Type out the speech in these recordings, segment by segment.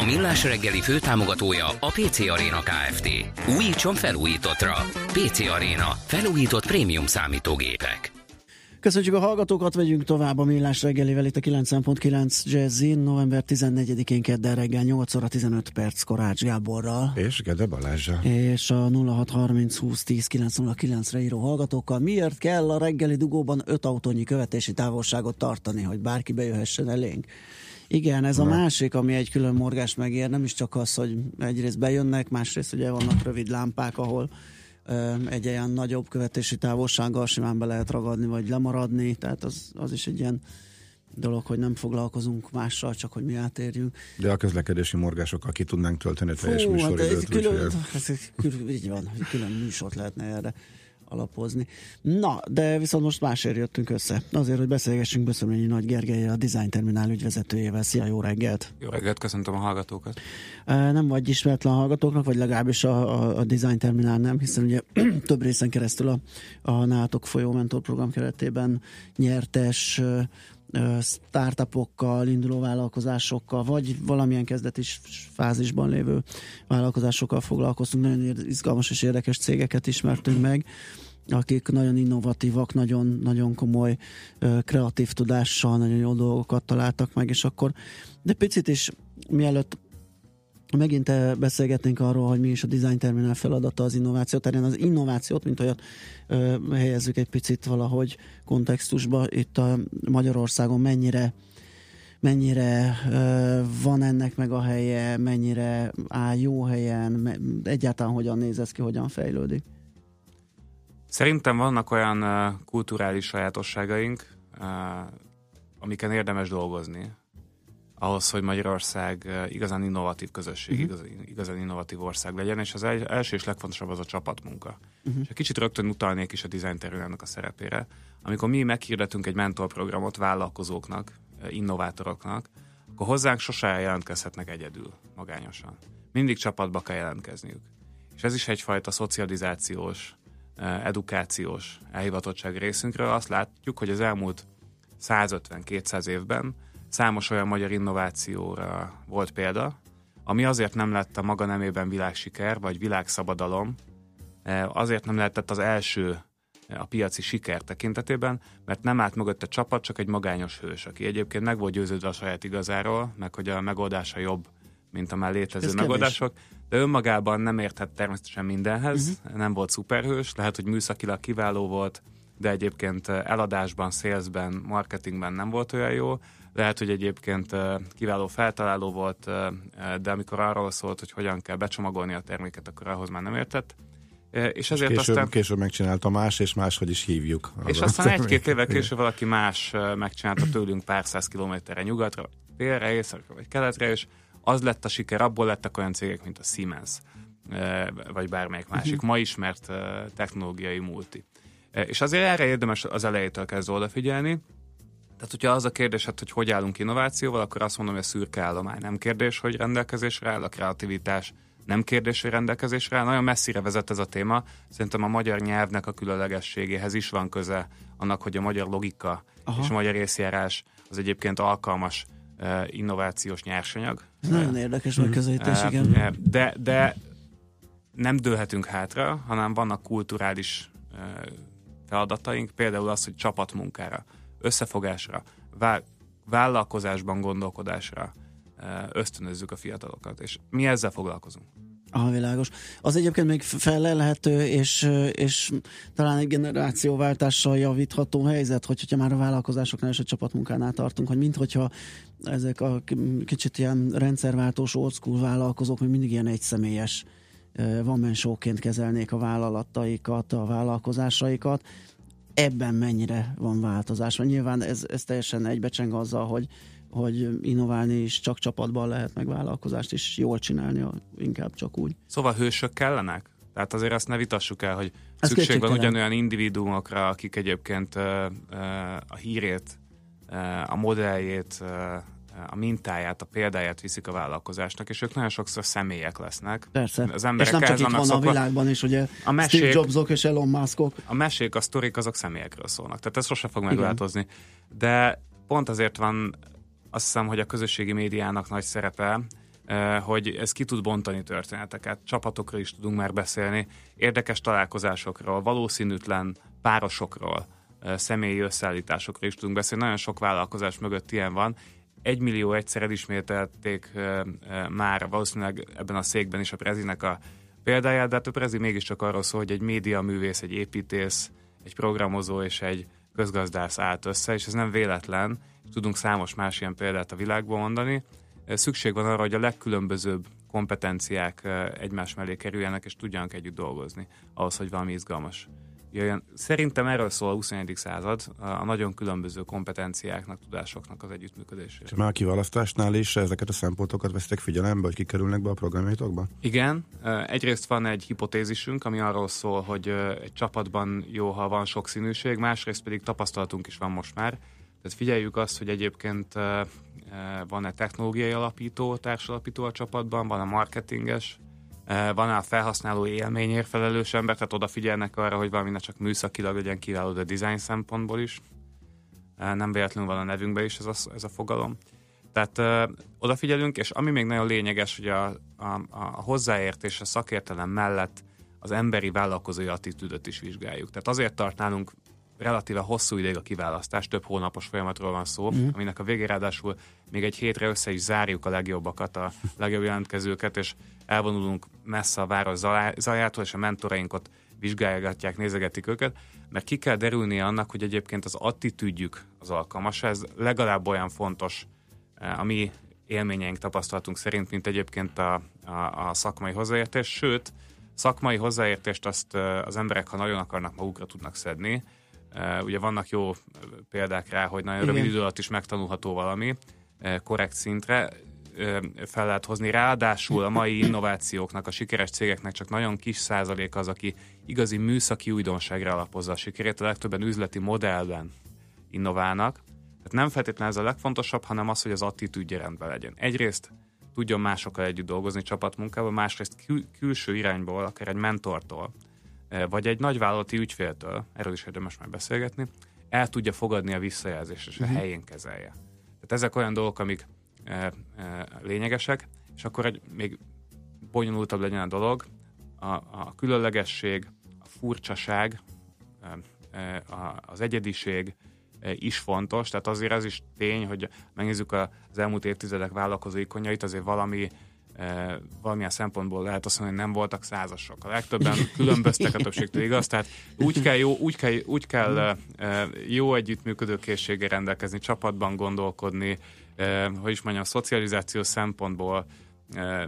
A Millás reggeli főtámogatója a PC Arena Kft. Újítson felújítottra. PC Arena. Felújított prémium számítógépek. Köszönjük a hallgatókat, vegyünk tovább a Millás reggelivel itt a 9.9 Jazzin, november 14-én kedden reggel 8 óra 15 perc Korács Gáborral. És Gede Balázsa. És a 0630 20 10 909 re író hallgatókkal. Miért kell a reggeli dugóban 5 autónyi követési távolságot tartani, hogy bárki bejöhessen elénk? Igen, ez a másik, ami egy külön morgás megér, nem is csak az, hogy egyrészt bejönnek, másrészt ugye vannak rövid lámpák, ahol egy ilyen nagyobb követési távolsággal simán be lehet ragadni, vagy lemaradni, tehát az, az is egy ilyen dolog, hogy nem foglalkozunk mással, csak hogy mi átérjünk. De a közlekedési morgásokkal ki tudnánk tölteni a teljes műsoridőt. Hát ez külön, ez, így van, külön műsort lehetne erre alapozni. Na, de viszont most másért jöttünk össze. Azért, hogy beszélgessünk Böszöményi Nagy Gergely, a Design Terminál ügyvezetőjével. Szia, jó reggelt! Jó reggelt, köszöntöm a hallgatókat! Nem vagy ismeretlen a hallgatóknak, vagy legalábbis a, a, a Design Terminál nem, hiszen ugye több részen keresztül a, a NÁTOK folyó mentor program keretében nyertes startupokkal, induló vállalkozásokkal, vagy valamilyen kezdeti fázisban lévő vállalkozásokkal foglalkoztunk. Nagyon izgalmas és érdekes cégeket ismertünk meg akik nagyon innovatívak, nagyon, nagyon komoly kreatív tudással, nagyon jó dolgokat találtak meg, és akkor de picit is mielőtt megint beszélgetnénk arról, hogy mi is a design terminál feladata az innováció terén. Az innovációt, mint olyat helyezzük egy picit valahogy kontextusba. Itt a Magyarországon mennyire mennyire van ennek meg a helye, mennyire áll jó helyen, egyáltalán hogyan néz ez ki, hogyan fejlődik? Szerintem vannak olyan kulturális sajátosságaink, amiken érdemes dolgozni ahhoz, hogy Magyarország igazán innovatív közösség, uh-huh. igazán, igazán innovatív ország legyen, és az első és legfontosabb az a csapatmunka. Uh-huh. És egy kicsit rögtön utalnék is a design területnek a szerepére. Amikor mi meghirdetünk egy mentorprogramot vállalkozóknak, innovátoroknak, akkor hozzánk sose jelentkezhetnek egyedül, magányosan. Mindig csapatba kell jelentkezniük. És ez is egyfajta szocializációs, edukációs elhivatottság részünkről. Azt látjuk, hogy az elmúlt 150-200 évben Számos olyan magyar innovációra volt példa, ami azért nem lett a maga nemében világsiker, vagy világszabadalom, azért nem lehetett az első a piaci siker tekintetében, mert nem állt mögött a csapat, csak egy magányos hős, aki egyébként meg volt győződve a saját igazáról, meg hogy a megoldása jobb, mint a már létező Ez megoldások, kevés. De önmagában nem érthet természetesen mindenhez, uh-huh. nem volt szuperhős, lehet, hogy műszakilag kiváló volt, de egyébként eladásban, salesben, marketingben nem volt olyan jó, lehet, hogy egyébként kiváló feltaláló volt, de amikor arról szólt, hogy hogyan kell becsomagolni a terméket, akkor ahhoz már nem értett. És ezért és később, aztán... később megcsinálta más, és máshogy is hívjuk. És aztán egy-két évvel később valaki más megcsinálta tőlünk pár száz kilométerre nyugatra, délre, északra vagy keletre, és az lett a siker, abból lettek olyan cégek, mint a Siemens, vagy bármelyik másik, ma ismert technológiai multi. És azért erre érdemes az elejétől kezdve odafigyelni, tehát, hogyha az a kérdés, hát, hogy hogy állunk innovációval, akkor azt mondom, hogy a szürke állomány nem kérdés, hogy rendelkezésre áll, a kreativitás nem kérdés, hogy rendelkezésre áll. Nagyon messzire vezet ez a téma. Szerintem a magyar nyelvnek a különlegességéhez is van köze annak, hogy a magyar logika Aha. és a magyar részjárás az egyébként alkalmas innovációs nyersanyag. Nagyon érdekes megközelítés, uh, igen. De, de nem dőlhetünk hátra, hanem vannak kulturális uh, feladataink, például az, hogy csapatmunkára összefogásra, vállalkozásban gondolkodásra ösztönözzük a fiatalokat, és mi ezzel foglalkozunk. Ah, világos. Az egyébként még felelhető, és, és talán egy generációváltással javítható helyzet, hogy, hogyha már a vállalkozásoknál és a csapatmunkánál tartunk, hogy mint hogyha ezek a kicsit ilyen rendszerváltós old school vállalkozók, hogy mindig ilyen egyszemélyes van mensóként kezelnék a vállalataikat, a vállalkozásaikat, ebben mennyire van változás? Nyilván ez, ez teljesen egybecseng azzal, hogy, hogy innoválni is csak csapatban lehet, meg vállalkozást is jól csinálni, inkább csak úgy. Szóval hősök kellenek? Tehát azért azt ne vitassuk el, hogy Ez szükség van ugyanolyan individuumokra, akik egyébként uh, uh, a hírét, uh, a modelljét, uh, a mintáját, a példáját viszik a vállalkozásnak, és ők nagyon sokszor személyek lesznek. Persze. Az emberek és nem csak itt van szokva, a világban is, ugye a mesék, Steve Jobsok és Elon Muskok. A mesék, a sztorik, azok személyekről szólnak. Tehát ez sose fog megváltozni. De pont azért van azt hiszem, hogy a közösségi médiának nagy szerepe, eh, hogy ez ki tud bontani történeteket. Csapatokról is tudunk már beszélni, érdekes találkozásokról, valószínűtlen párosokról, eh, személyi összeállításokról is tudunk beszélni. Nagyon sok vállalkozás mögött ilyen van, egy millió egyszer elismételték már valószínűleg ebben a székben is a Prezinek a példáját, de hát a Prezi mégiscsak arról szól, hogy egy média művész, egy építész, egy programozó és egy közgazdász állt össze, és ez nem véletlen, tudunk számos más ilyen példát a világban mondani. Szükség van arra, hogy a legkülönbözőbb kompetenciák egymás mellé kerüljenek, és tudjanak együtt dolgozni, ahhoz, hogy valami izgalmas jöjjön. Szerintem erről szól a 21. század, a nagyon különböző kompetenciáknak, tudásoknak az együttműködésére. És már a kiválasztásnál is ezeket a szempontokat vesztek figyelembe, hogy kikerülnek be a programjaitokba? Igen. Egyrészt van egy hipotézisünk, ami arról szól, hogy egy csapatban jó, ha van sok színűség, másrészt pedig tapasztalatunk is van most már. Tehát figyeljük azt, hogy egyébként van-e technológiai alapító, társalapító a csapatban, van a marketinges, van a felhasználó élményért felelős ember, tehát odafigyelnek arra, hogy valami ne csak műszakilag legyen kiváló, de design szempontból is. Nem véletlenül van a nevünkben is ez a, ez a fogalom. Tehát ö, odafigyelünk, és ami még nagyon lényeges, hogy a, a, a hozzáértés, a szakértelem mellett az emberi vállalkozói attitűdöt is vizsgáljuk. Tehát azért tart nálunk relatíve hosszú ideig a kiválasztás, több hónapos folyamatról van szó, mm. aminek a végén ráadásul még egy hétre össze is zárjuk a legjobbakat, a legjobb jelentkezőket, és elvonulunk messze a város zajától, és a mentoraink ott vizsgálgatják, nézegetik őket, mert ki kell derülni annak, hogy egyébként az attitűdjük az alkalmas, ez legalább olyan fontos eh, a mi élményeink, tapasztalatunk szerint, mint egyébként a, a, a szakmai hozzáértés, sőt, szakmai hozzáértést azt eh, az emberek, ha nagyon akarnak, magukra tudnak szedni, ugye vannak jó példák rá, hogy nagyon Igen. rövid idő alatt is megtanulható valami uh, korrekt szintre fel lehet hozni. Ráadásul a mai innovációknak, a sikeres cégeknek csak nagyon kis százalék az, aki igazi műszaki újdonságra alapozza a sikerét, a legtöbben üzleti modellben innoválnak. Tehát nem feltétlenül ez a legfontosabb, hanem az, hogy az attitűdje rendben legyen. Egyrészt tudjon másokkal együtt dolgozni csapatmunkával, másrészt kül- külső irányból, akár egy mentortól, vagy egy nagyvállalati ügyféltől, erről is érdemes már beszélgetni, el tudja fogadni a visszajelzést, és a uh-huh. helyén kezelje. Tehát ezek olyan dolgok, amik e, e, lényegesek, és akkor egy még bonyolultabb legyen a dolog, a, a különlegesség, a furcsaság, e, a, az egyediség e, is fontos, tehát azért az is tény, hogy megnézzük az elmúlt évtizedek vállalkozó ikonjait, azért valami e, valamilyen szempontból lehet azt mondani, hogy nem voltak százasok. A legtöbben különböztek a többségtől, igaz? Tehát úgy kell jó, úgy kell, úgy kell e, jó együttműködő készséggel rendelkezni, csapatban gondolkodni, e, hogy is mondjam, a szocializáció szempontból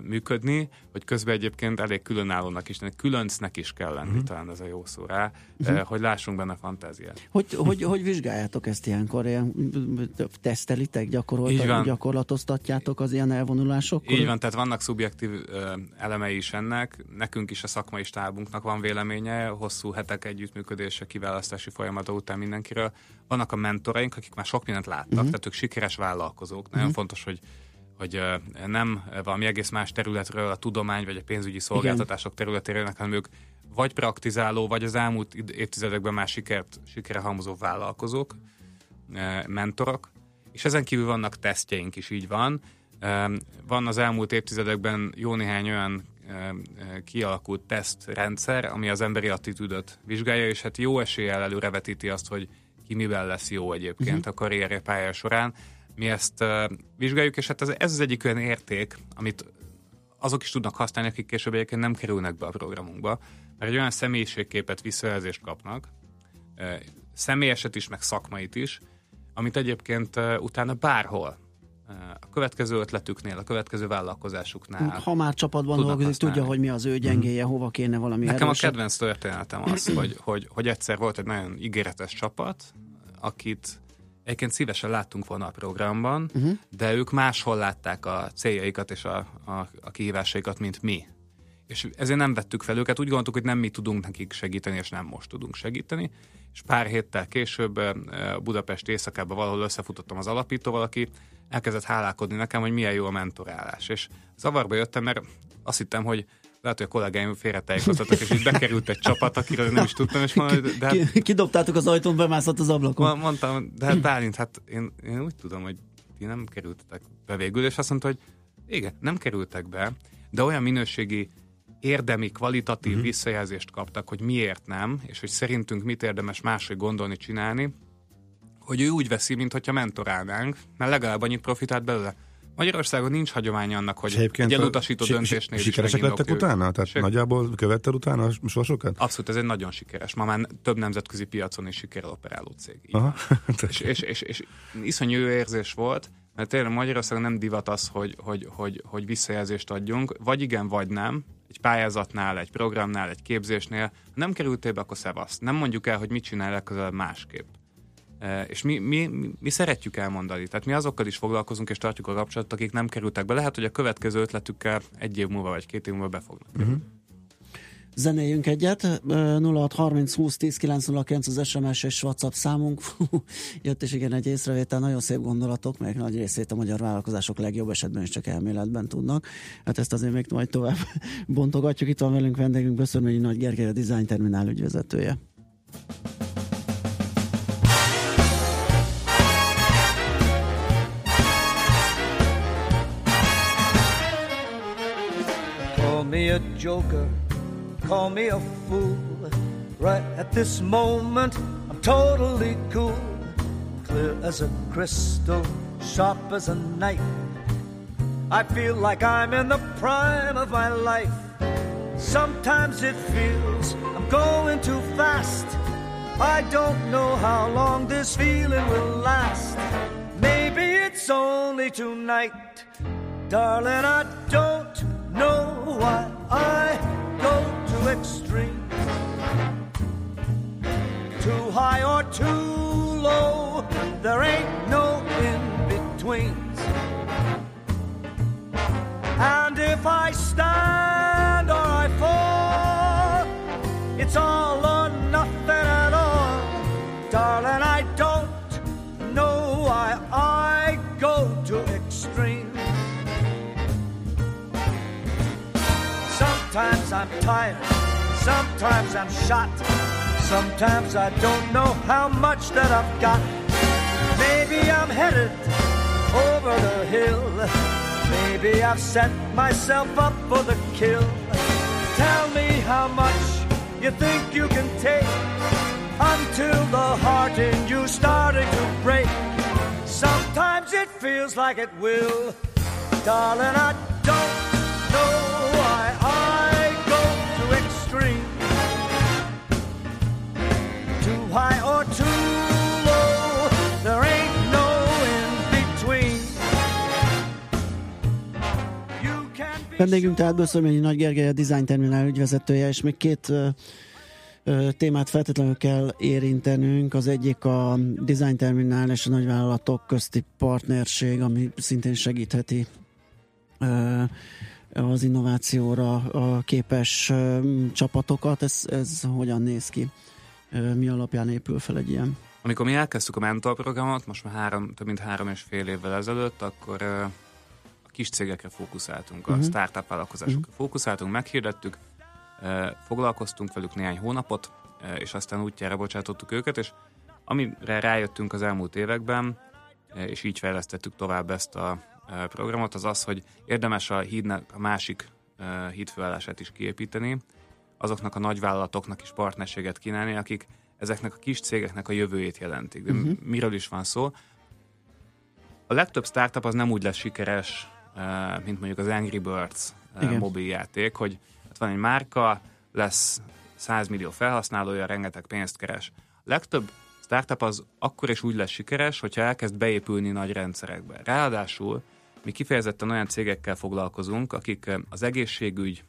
működni, hogy közben egyébként elég különállónak is, különcnek is kell lenni, uh-huh. talán ez a jó szó rá, uh-huh. hogy lássunk benne fantáziát. Hogy, hogy, hogy vizsgáljátok ezt ilyenkor? Ilyen, tesztelitek, gyakoroltak, gyakorlatoztatjátok az ilyen elvonulásokkal? Így van, tehát vannak szubjektív elemei is ennek, nekünk is a szakmai stábunknak van véleménye, hosszú hetek együttműködése, kiválasztási folyamata után mindenkiről. Vannak a mentoraink, akik már sok mindent láttak, uh-huh. tehát ők sikeres vállalkozók. Nagyon uh-huh. fontos, hogy hogy nem valami egész más területről, a tudomány vagy a pénzügyi szolgáltatások Igen. területéről, hanem ők vagy praktizáló, vagy az elmúlt évtizedekben már sikert, sikere halmozó vállalkozók, mentorok, és ezen kívül vannak tesztjeink is, így van. Van az elmúlt évtizedekben jó néhány olyan kialakult tesztrendszer, ami az emberi attitűdöt vizsgálja, és hát jó eséllyel előrevetíti azt, hogy ki miben lesz jó egyébként uh-huh. a karrierje pálya során mi ezt vizsgáljuk, és hát ez, ez az egyik olyan érték, amit azok is tudnak használni, akik később egyébként nem kerülnek be a programunkba, mert egy olyan személyiségképet, visszajelzést kapnak, személyeset is, meg szakmait is, amit egyébként utána bárhol a következő ötletüknél, a következő vállalkozásuknál. Ha már csapatban dolgozik, tudja, hogy mi az ő gyengéje, mm. hova kéne valami Nekem erősebb. a kedvenc történetem az, hogy, hogy, hogy egyszer volt egy nagyon ígéretes csapat, akit Egyébként szívesen láttunk volna a programban, uh-huh. de ők máshol látták a céljaikat és a, a, a kihívásaikat, mint mi. és ezért nem vettük fel őket. Úgy gondoltuk, hogy nem mi tudunk nekik segíteni, és nem most tudunk segíteni. És pár héttel később Budapest éjszakában valahol összefutottam az alapítóval, aki elkezdett hálálkodni nekem, hogy milyen jó a mentorálás. És zavarba jöttem, mert azt hittem, hogy lehet, hogy a kollégáim félretájékoztattak, és így bekerült egy csapat, akiről nem is tudtam, és mondom, de hát, Kidobtátok az ajtón, bemászott az ablakon. Mondtam, de hát Bálint, hát én, én úgy tudom, hogy ti nem kerültetek be végül, és azt mondta, hogy igen, nem kerültek be, de olyan minőségi érdemi, kvalitatív uh-huh. visszajelzést kaptak, hogy miért nem, és hogy szerintünk mit érdemes máshogy gondolni, csinálni, hogy ő úgy veszi, mintha mentorálnánk, mert legalább annyit profitált belőle. Magyarországon nincs hagyomány annak, hogy egy elutasító a, döntésnél Sikeresek lettek utána? Tehát Sik- nagyjából követted utána a sorsokat? Abszolút, ez egy nagyon sikeres. Ma már több nemzetközi piacon is sikerrel operáló cég. Aha. és, és, és, és iszonyú érzés volt, mert tényleg Magyarországon nem divat az, hogy, hogy, hogy, hogy visszajelzést adjunk, vagy igen, vagy nem, egy pályázatnál, egy programnál, egy képzésnél, ha nem kerültél be, akkor szevaszt. Nem mondjuk el, hogy mit csinál legközelebb másképp. E, és mi, mi, mi, szeretjük elmondani. Tehát mi azokkal is foglalkozunk és tartjuk a kapcsolatot, akik nem kerültek be. Lehet, hogy a következő ötletükkel egy év múlva vagy két év múlva be fognak Uh-huh. Zenéljünk egyet. 0630 20 10 909 az SMS és WhatsApp számunk. Jött is igen egy észrevétel, nagyon szép gondolatok, melyek nagy részét a magyar vállalkozások legjobb esetben is csak elméletben tudnak. Hát ezt azért még majd tovább bontogatjuk. Itt van velünk vendégünk Böszörményi Nagy Gergely, a Design Terminál ügyvezetője. Me a joker call me a fool. Right at this moment, I'm totally cool. Clear as a crystal, sharp as a knife. I feel like I'm in the prime of my life. Sometimes it feels I'm going too fast. I don't know how long this feeling will last. Maybe it's only tonight. Darling, I don't know why I go extreme. Too high or too low, there ain't no in betweens. And if I stand or I fall, it's all or nothing at all. Darling, I don't I'm tired Sometimes I'm shot. Sometimes I don't know how much that I've got. Maybe I'm headed over the hill. Maybe I've set myself up for the kill. Tell me how much you think you can take until the heart in you starting to break. Sometimes it feels like it will. Darling, I don't Vendégünk tehát Böszörményi Nagy Gergely, a Design Terminál ügyvezetője, és még két uh, témát feltétlenül kell érintenünk. Az egyik a Design Terminál és a nagyvállalatok közti partnerség, ami szintén segítheti uh, az innovációra képes csapatokat. Ez, ez hogyan néz ki? Mi alapján épül fel egy ilyen? Amikor mi elkezdtük a mentorprogramot, most már három, több mint három és fél évvel ezelőtt, akkor a kis cégekre fókuszáltunk, a uh-huh. startup vállalkozásokra uh-huh. fókuszáltunk, meghirdettük, foglalkoztunk velük néhány hónapot, és aztán útjára bocsátottuk őket, és amire rájöttünk az elmúlt években, és így fejlesztettük tovább ezt a programot, az az, hogy érdemes a hídnek a másik hídfőállását is kiépíteni, azoknak a nagyvállalatoknak is partnerséget kínálni, akik ezeknek a kis cégeknek a jövőjét jelentik. De uh-huh. miről is van szó? A legtöbb startup az nem úgy lesz sikeres, eh, mint mondjuk az Angry Birds eh, Igen. mobiljáték, hogy hát van egy márka, lesz 100 millió felhasználója, rengeteg pénzt keres. A legtöbb startup az akkor is úgy lesz sikeres, hogyha elkezd beépülni nagy rendszerekbe. Ráadásul mi kifejezetten olyan cégekkel foglalkozunk, akik eh, az egészségügy,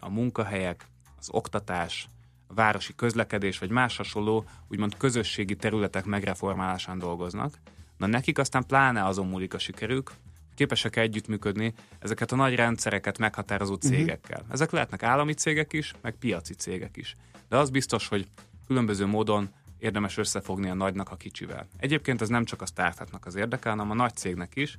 a munkahelyek, az oktatás, a városi közlekedés, vagy más hasonló, úgymond közösségi területek megreformálásán dolgoznak. Na nekik aztán pláne azon múlik a sikerük, képesek együttműködni ezeket a nagy rendszereket meghatározó cégekkel. Uh-huh. Ezek lehetnek állami cégek is, meg piaci cégek is. De az biztos, hogy különböző módon érdemes összefogni a nagynak a kicsivel. Egyébként ez nem csak a startupnak az érdeke, hanem a nagy cégnek is,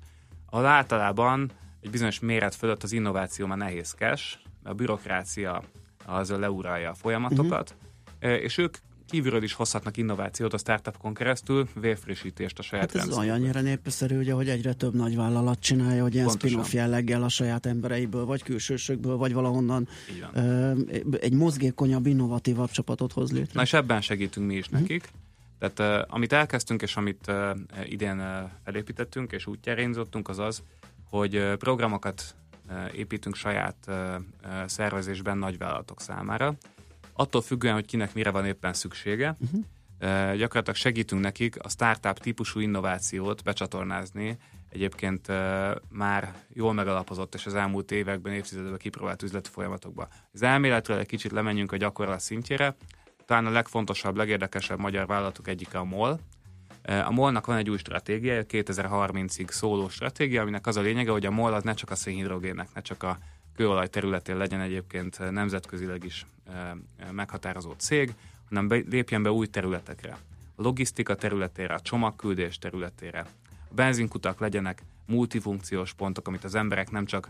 ahol általában egy bizonyos méret fölött az innováció már nehézkes, mert a bürokrácia az leuralja a folyamatokat, uh-huh. és ők kívülről is hozhatnak innovációt a startupkon keresztül, vérfrissítést a saját hát ez olyannyira népszerű, ugye, hogy egyre több nagy vállalat csinálja, hogy ilyen spin-off jelleggel a saját embereiből, vagy külsősökből, vagy valahonnan egy mozgékonyabb, innovatívabb csapatot hoz létre. Na és ebben segítünk mi is uh-huh. nekik. Tehát uh, amit elkezdtünk, és amit uh, idén uh, felépítettünk, és útjára indítottunk, az az, hogy programokat építünk saját szervezésben nagyvállalatok számára, attól függően, hogy kinek mire van éppen szüksége, uh-huh. Uh, gyakorlatilag segítünk nekik a startup típusú innovációt becsatornázni egyébként már jól megalapozott és az elmúlt években, évtizedekben kipróbált üzleti folyamatokba. Az elméletről egy kicsit lemenjünk a gyakorlat szintjére. Talán a legfontosabb, legérdekesebb magyar vállalatok egyike a MOL. A MOL-nak van egy új stratégia, 2030-ig szóló stratégia, aminek az a lényege, hogy a MOL az ne csak a szénhidrogénnek, ne csak a kőolaj területén legyen egyébként nemzetközileg is meghatározó cég, hanem lépjen be új területekre. A logisztika területére, a csomagküldés területére. A benzinkutak legyenek multifunkciós pontok, amit az emberek nem csak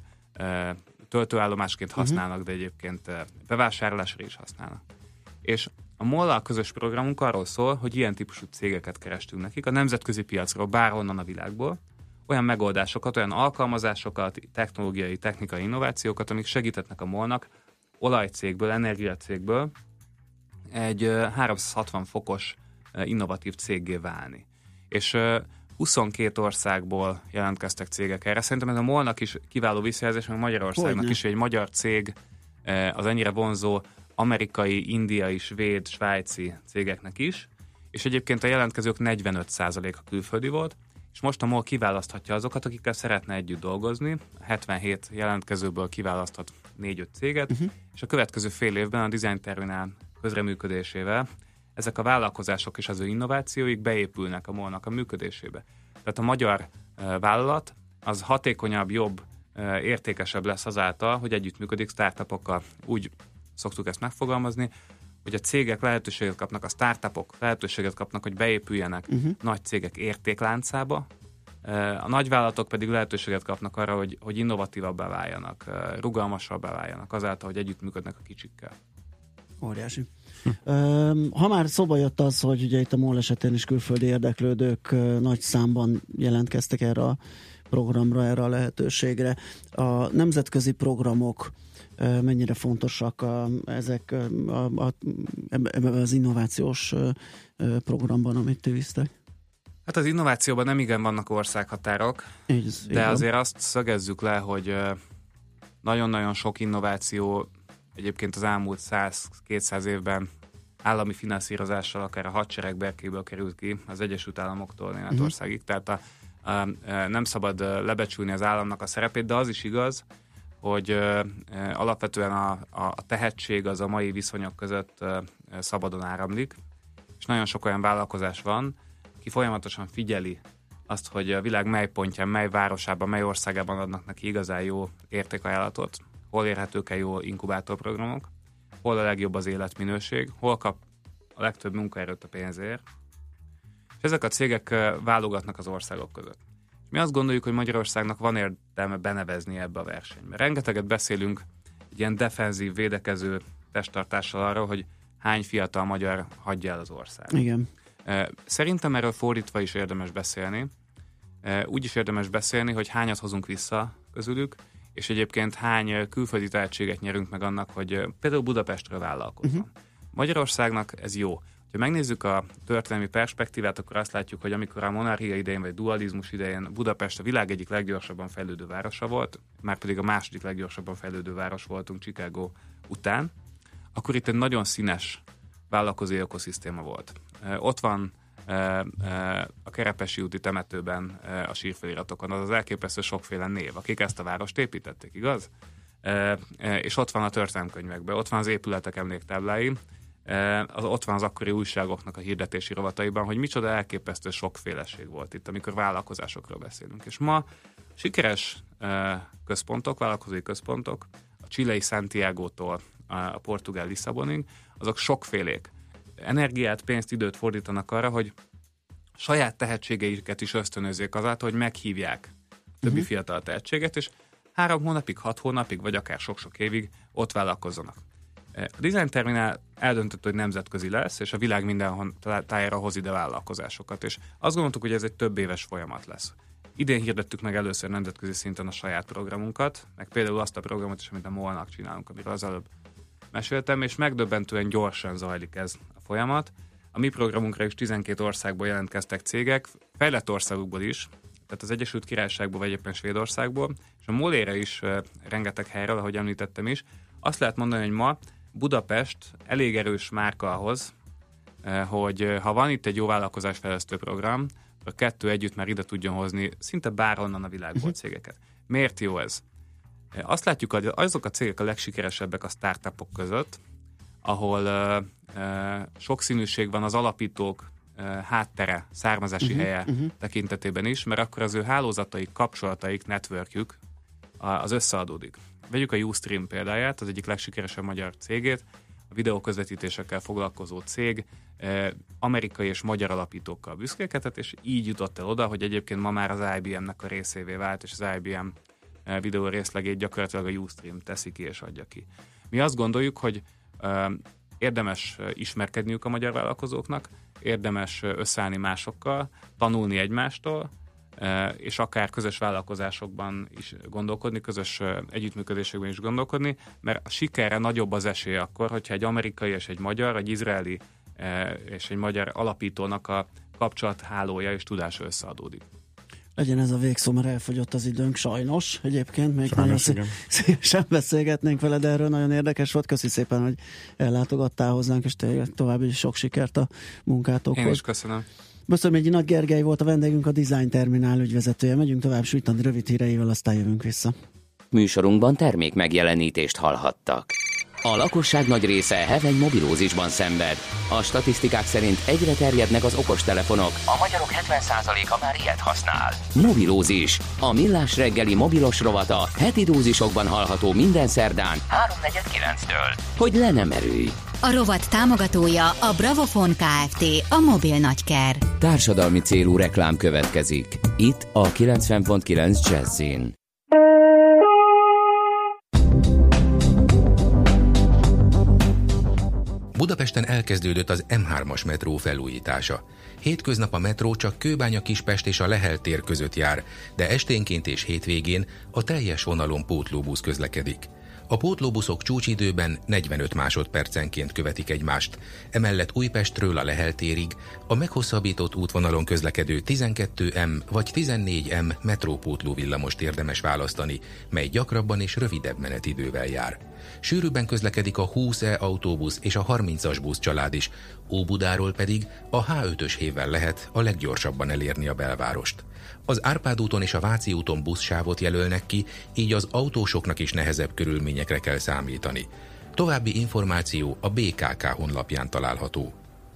töltőállomásként mhm. használnak, de egyébként bevásárlásra is használnak. És a MOL közös programunk arról szól, hogy ilyen típusú cégeket kerestünk nekik a nemzetközi piacról, bárhonnan a világból, olyan megoldásokat, olyan alkalmazásokat, technológiai, technikai innovációkat, amik segítetnek a molnak olajcégből, energiacégből egy 360 fokos innovatív céggé válni. És 22 országból jelentkeztek cégek erre. Szerintem ez a molnak is kiváló visszajelzés, mert Magyarországnak Hogyne. is, hogy egy magyar cég az ennyire vonzó amerikai, indiai, svéd, svájci cégeknek is, és egyébként a jelentkezők 45%-a külföldi volt, és most a MOL kiválaszthatja azokat, akikkel szeretne együtt dolgozni. 77 jelentkezőből kiválaszthat 4-5 céget, uh-huh. és a következő fél évben a Design Terminál közreműködésével ezek a vállalkozások és az ő innovációik beépülnek a molnak a működésébe. Tehát a magyar vállalat az hatékonyabb, jobb, értékesebb lesz azáltal, hogy együttműködik startupokkal. Úgy szoktuk ezt megfogalmazni, hogy a cégek lehetőséget kapnak, a startupok lehetőséget kapnak, hogy beépüljenek uh-huh. nagy cégek értékláncába, a nagyvállalatok pedig lehetőséget kapnak arra, hogy, hogy innovatívabbá váljanak, rugalmasabbá váljanak, azáltal, hogy együttműködnek a kicsikkel. Óriási. Ha már szóba jött az, hogy ugye itt a MOL esetén is külföldi érdeklődők nagy számban jelentkeztek erre a programra, erre a lehetőségre, a nemzetközi programok mennyire fontosak a, ezek a, a, ebben az innovációs programban, amit tűztek? Hát az innovációban nem igen vannak országhatárok, így, de igen. azért azt szögezzük le, hogy nagyon-nagyon sok innováció egyébként az elmúlt 100-200 évben állami finanszírozással, akár a hadsereg berkéből került ki az Egyesült Államoktól Németországig, uh-huh. tehát a, a, a, nem szabad lebecsülni az államnak a szerepét, de az is igaz, hogy alapvetően a, a tehetség az a mai viszonyok között szabadon áramlik, és nagyon sok olyan vállalkozás van, aki folyamatosan figyeli azt, hogy a világ mely pontján, mely városában, mely országában adnak neki igazán jó értékajánlatot, hol érhetők el jó inkubátorprogramok, hol a legjobb az életminőség, hol kap a legtöbb munkaerőt a pénzért. És ezek a cégek válogatnak az országok között. Mi azt gondoljuk, hogy Magyarországnak van értelme benevezni ebbe a versenybe. Rengeteget beszélünk egy ilyen defenzív, védekező testtartással arról, hogy hány fiatal magyar hagyja el az ország. Igen. Szerintem erről fordítva is érdemes beszélni. Úgy is érdemes beszélni, hogy hányat hozunk vissza közülük, és egyébként hány külföldi tehetséget nyerünk meg annak, hogy például Budapestről vállalkozom. Uh-huh. Magyarországnak ez jó. Ha megnézzük a történelmi perspektívát, akkor azt látjuk, hogy amikor a monarchia idején vagy dualizmus idején Budapest a világ egyik leggyorsabban fejlődő városa volt, már pedig a második leggyorsabban fejlődő város voltunk Chicago után, akkor itt egy nagyon színes vállalkozói ökoszisztéma volt. Ott van a Kerepesi úti temetőben a sírfeliratokon az az elképesztő sokféle név, akik ezt a várost építették, igaz? És ott van a történelmkönyvekben, ott van az épületek emléktáblái, az ott van az akkori újságoknak a hirdetési rovataiban, hogy micsoda elképesztő sokféleség volt itt, amikor vállalkozásokról beszélünk. És ma Sikeres központok, vállalkozói központok, a csilei Santiago-tól a portugál Lisszabonig, azok sokfélék. Energiát, pénzt, időt fordítanak arra, hogy saját tehetségeiket is ösztönözzék azáltal, hogy meghívják a többi uh-huh. fiatal tehetséget, és három hónapig, hat hónapig, vagy akár sok-sok évig ott vállalkozzanak. A Design Terminál eldöntött, hogy nemzetközi lesz, és a világ minden tájára hoz ide vállalkozásokat, és azt gondoltuk, hogy ez egy több éves folyamat lesz. Idén hirdettük meg először nemzetközi szinten a saját programunkat, meg például azt a programot is, amit a Molnak csinálunk, amiről az előbb meséltem, és megdöbbentően gyorsan zajlik ez a folyamat. A mi programunkra is 12 országból jelentkeztek cégek, fejlett országokból is, tehát az Egyesült Királyságból vagy éppen Svédországból, és a Molére is rengeteg helyről, ahogy említettem is. Azt lehet mondani, hogy ma Budapest elég erős márka ahhoz, hogy ha van itt egy jó vállalkozásfejlesztő program, a kettő együtt már ide tudjon hozni szinte bárhonnan a világból uh-huh. cégeket. Miért jó ez? Azt látjuk, hogy azok a cégek a legsikeresebbek a startupok között, ahol uh, uh, sokszínűség van az alapítók uh, háttere, származási uh-huh, helye uh-huh. tekintetében is, mert akkor az ő hálózataik, kapcsolataik, networkjük az összeadódik. Vegyük a Ustream példáját, az egyik legsikeresebb magyar cégét, a videóközvetítésekkel foglalkozó cég, amerikai és magyar alapítókkal büszkélkedett, és így jutott el oda, hogy egyébként ma már az IBM-nek a részévé vált, és az IBM videó részlegét gyakorlatilag a Ustream teszi ki és adja ki. Mi azt gondoljuk, hogy érdemes ismerkedniük a magyar vállalkozóknak, érdemes összeállni másokkal, tanulni egymástól, és akár közös vállalkozásokban is gondolkodni, közös együttműködésekben is gondolkodni, mert a sikerre nagyobb az esély akkor, hogyha egy amerikai és egy magyar, egy izraeli és egy magyar alapítónak a kapcsolathálója és tudása összeadódik. Legyen ez a végszó, mert elfogyott az időnk, sajnos. Egyébként még sajnos, nagyon szívesen beszélgetnénk veled erről, nagyon érdekes volt. Köszi szépen, hogy ellátogattál hozzánk, és további sok sikert a munkátokhoz. Én is köszönöm. Böszörményi Nagy Gergely volt a vendégünk, a Design Terminál ügyvezetője. Megyünk tovább Sütani rövid híreivel, aztán jövünk vissza. Műsorunkban termék megjelenítést hallhattak. A lakosság nagy része heveny mobilózisban szenved. A statisztikák szerint egyre terjednek az okostelefonok. A magyarok 70%-a már ilyet használ. Mobilózis. A millás reggeli mobilos rovata heti dózisokban hallható minden szerdán 3.49-től. Hogy le nem erőj. A rovat támogatója a Bravofon Kft. A mobil nagyker. Társadalmi célú reklám következik. Itt a 90.9 Jazzin. Budapesten elkezdődött az M3-as metró felújítása. Hétköznap a metró csak Kőbánya Kispest és a Lehel tér között jár, de esténként és hétvégén a teljes vonalon pótlóbusz közlekedik. A pótlóbuszok csúcsidőben 45 másodpercenként követik egymást, emellett Újpestről a Lehel térig a meghosszabbított útvonalon közlekedő 12M vagy 14M metrópótló villamost érdemes választani, mely gyakrabban és rövidebb menetidővel jár. Sűrűbben közlekedik a 20E autóbusz és a 30-as busz család is, Óbudáról pedig a H5-ös hévvel lehet a leggyorsabban elérni a belvárost. Az Árpád úton és a Váci úton buszsávot jelölnek ki, így az autósoknak is nehezebb körülményekre kell számítani. További információ a BKK honlapján található.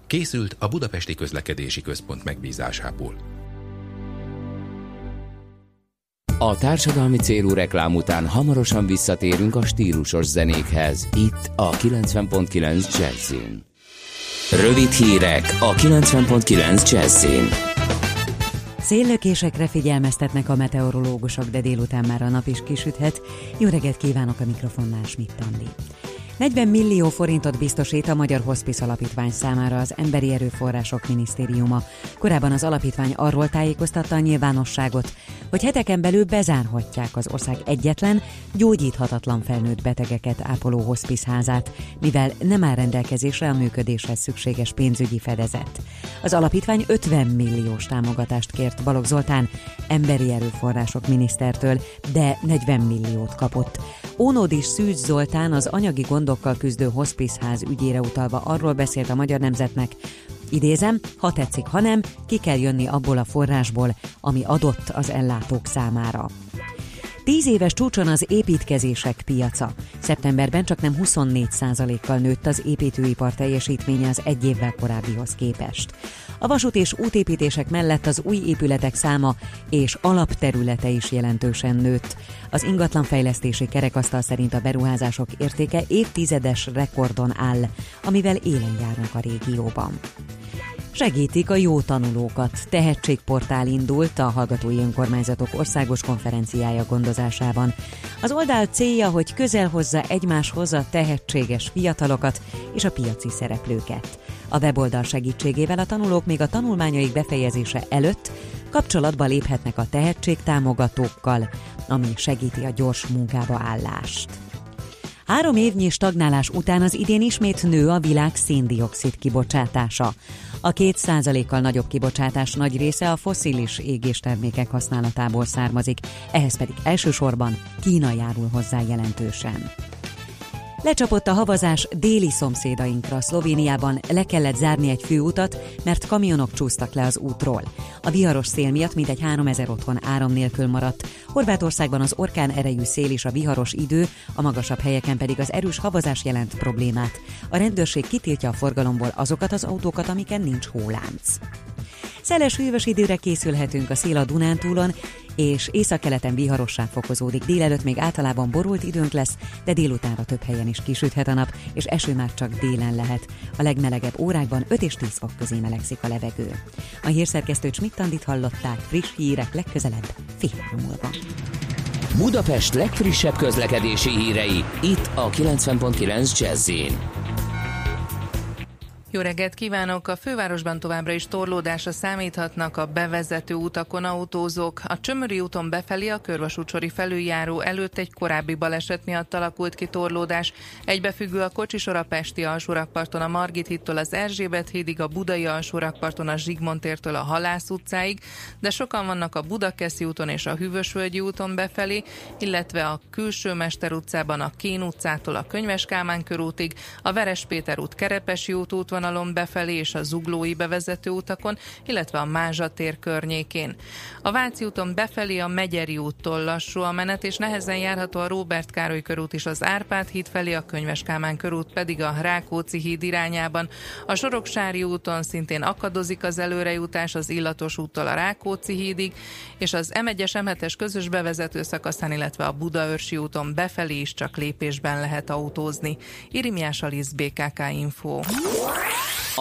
Készült a Budapesti Közlekedési Központ megbízásából. A társadalmi célú reklám után hamarosan visszatérünk a stílusos zenékhez. Itt a 90.9 Jazzin. Rövid hírek a 90.9 Jazzin. Széllökésekre figyelmeztetnek a meteorológusok, de délután már a nap is kisüthet. Jó reggelt kívánok a mikrofonnál, Schmidt Andi. 40 millió forintot biztosít a Magyar Hospice Alapítvány számára az Emberi Erőforrások Minisztériuma. Korábban az alapítvány arról tájékoztatta a nyilvánosságot, hogy heteken belül bezárhatják az ország egyetlen, gyógyíthatatlan felnőtt betegeket ápoló hospice házát, mivel nem áll rendelkezésre a működéshez szükséges pénzügyi fedezet. Az alapítvány 50 milliós támogatást kért Balogh Zoltán emberi erőforrások minisztertől, de 40 milliót kapott. Ónódi Szűcs Zoltán az anyagi gondokkal küzdő hospiceház ügyére utalva arról beszélt a magyar nemzetnek, idézem, ha tetszik, ha nem, ki kell jönni abból a forrásból, ami adott az ellátók számára. Tíz éves csúcson az építkezések piaca. Szeptemberben csak nem 24%-kal nőtt az építőipar teljesítménye az egy évvel korábbihoz képest. A vasút és útépítések mellett az új épületek száma és alapterülete is jelentősen nőtt. Az ingatlanfejlesztési kerekasztal szerint a beruházások értéke évtizedes rekordon áll, amivel élen járunk a régióban segítik a jó tanulókat. Tehetségportál indult a Hallgatói Önkormányzatok Országos Konferenciája gondozásában. Az oldal célja, hogy közel hozza egymáshoz a tehetséges fiatalokat és a piaci szereplőket. A weboldal segítségével a tanulók még a tanulmányaik befejezése előtt kapcsolatba léphetnek a tehetségtámogatókkal, ami segíti a gyors munkába állást. Három évnyi stagnálás után az idén ismét nő a világ széndiokszid kibocsátása. A két százalékkal nagyobb kibocsátás nagy része a foszilis égéstermékek használatából származik, ehhez pedig elsősorban Kína járul hozzá jelentősen. Lecsapott a havazás déli szomszédainkra. Szlovéniában le kellett zárni egy főutat, mert kamionok csúsztak le az útról. A viharos szél miatt mintegy 3000 otthon áram nélkül maradt. Horvátországban az orkán erejű szél és a viharos idő, a magasabb helyeken pedig az erős havazás jelent problémát. A rendőrség kitiltja a forgalomból azokat az autókat, amiken nincs hólánc. Szeles hűvös időre készülhetünk a szél a Dunántúlon, és északkeleten viharosság fokozódik. Délelőtt még általában borult időnk lesz, de délutánra több helyen is kisüthet a nap, és eső már csak délen lehet. A legmelegebb órákban 5 és 10 fok közé melegszik a levegő. A hírszerkesztő Csmittandit hallották, friss hírek legközelebb fél múlva. Budapest legfrissebb közlekedési hírei, itt a 90.9 jazz jó reggelt kívánok! A fővárosban továbbra is torlódásra számíthatnak a bevezető utakon autózók. A Csömöri úton befelé a körvasúcsori felüljáró előtt egy korábbi baleset miatt alakult ki torlódás. Egybefüggő a kocsisor a Pesti alsórakparton a Margit hittől az Erzsébet hídig, a Budai alsórakparton a Zsigmontértől a Halász utcáig, de sokan vannak a Budakeszi úton és a Hűvösvölgyi úton befelé, illetve a Külső Mester utcában a Kén utcától a Könyves Kálmán körútig, a Veres Péter út Kerepesi út útvonalon befelé és a Zuglói bevezető utakon, illetve a Mázsa környékén. A Váci úton befelé a Megyeri úttól lassú a menet, és nehezen járható a Róbert Károly körút is az Árpád híd felé, a Könyves Kálmán körút pedig a Rákóczi híd irányában. A Soroksári úton szintén akadozik az előrejutás az Illatos úttól a Rákóczi hídig, és az M1-es M7-es közös bevezető szakaszán, illetve a Budaörsi úton befelé is csak lépésben lehet autózni. Irimiás Alisz BKK Info.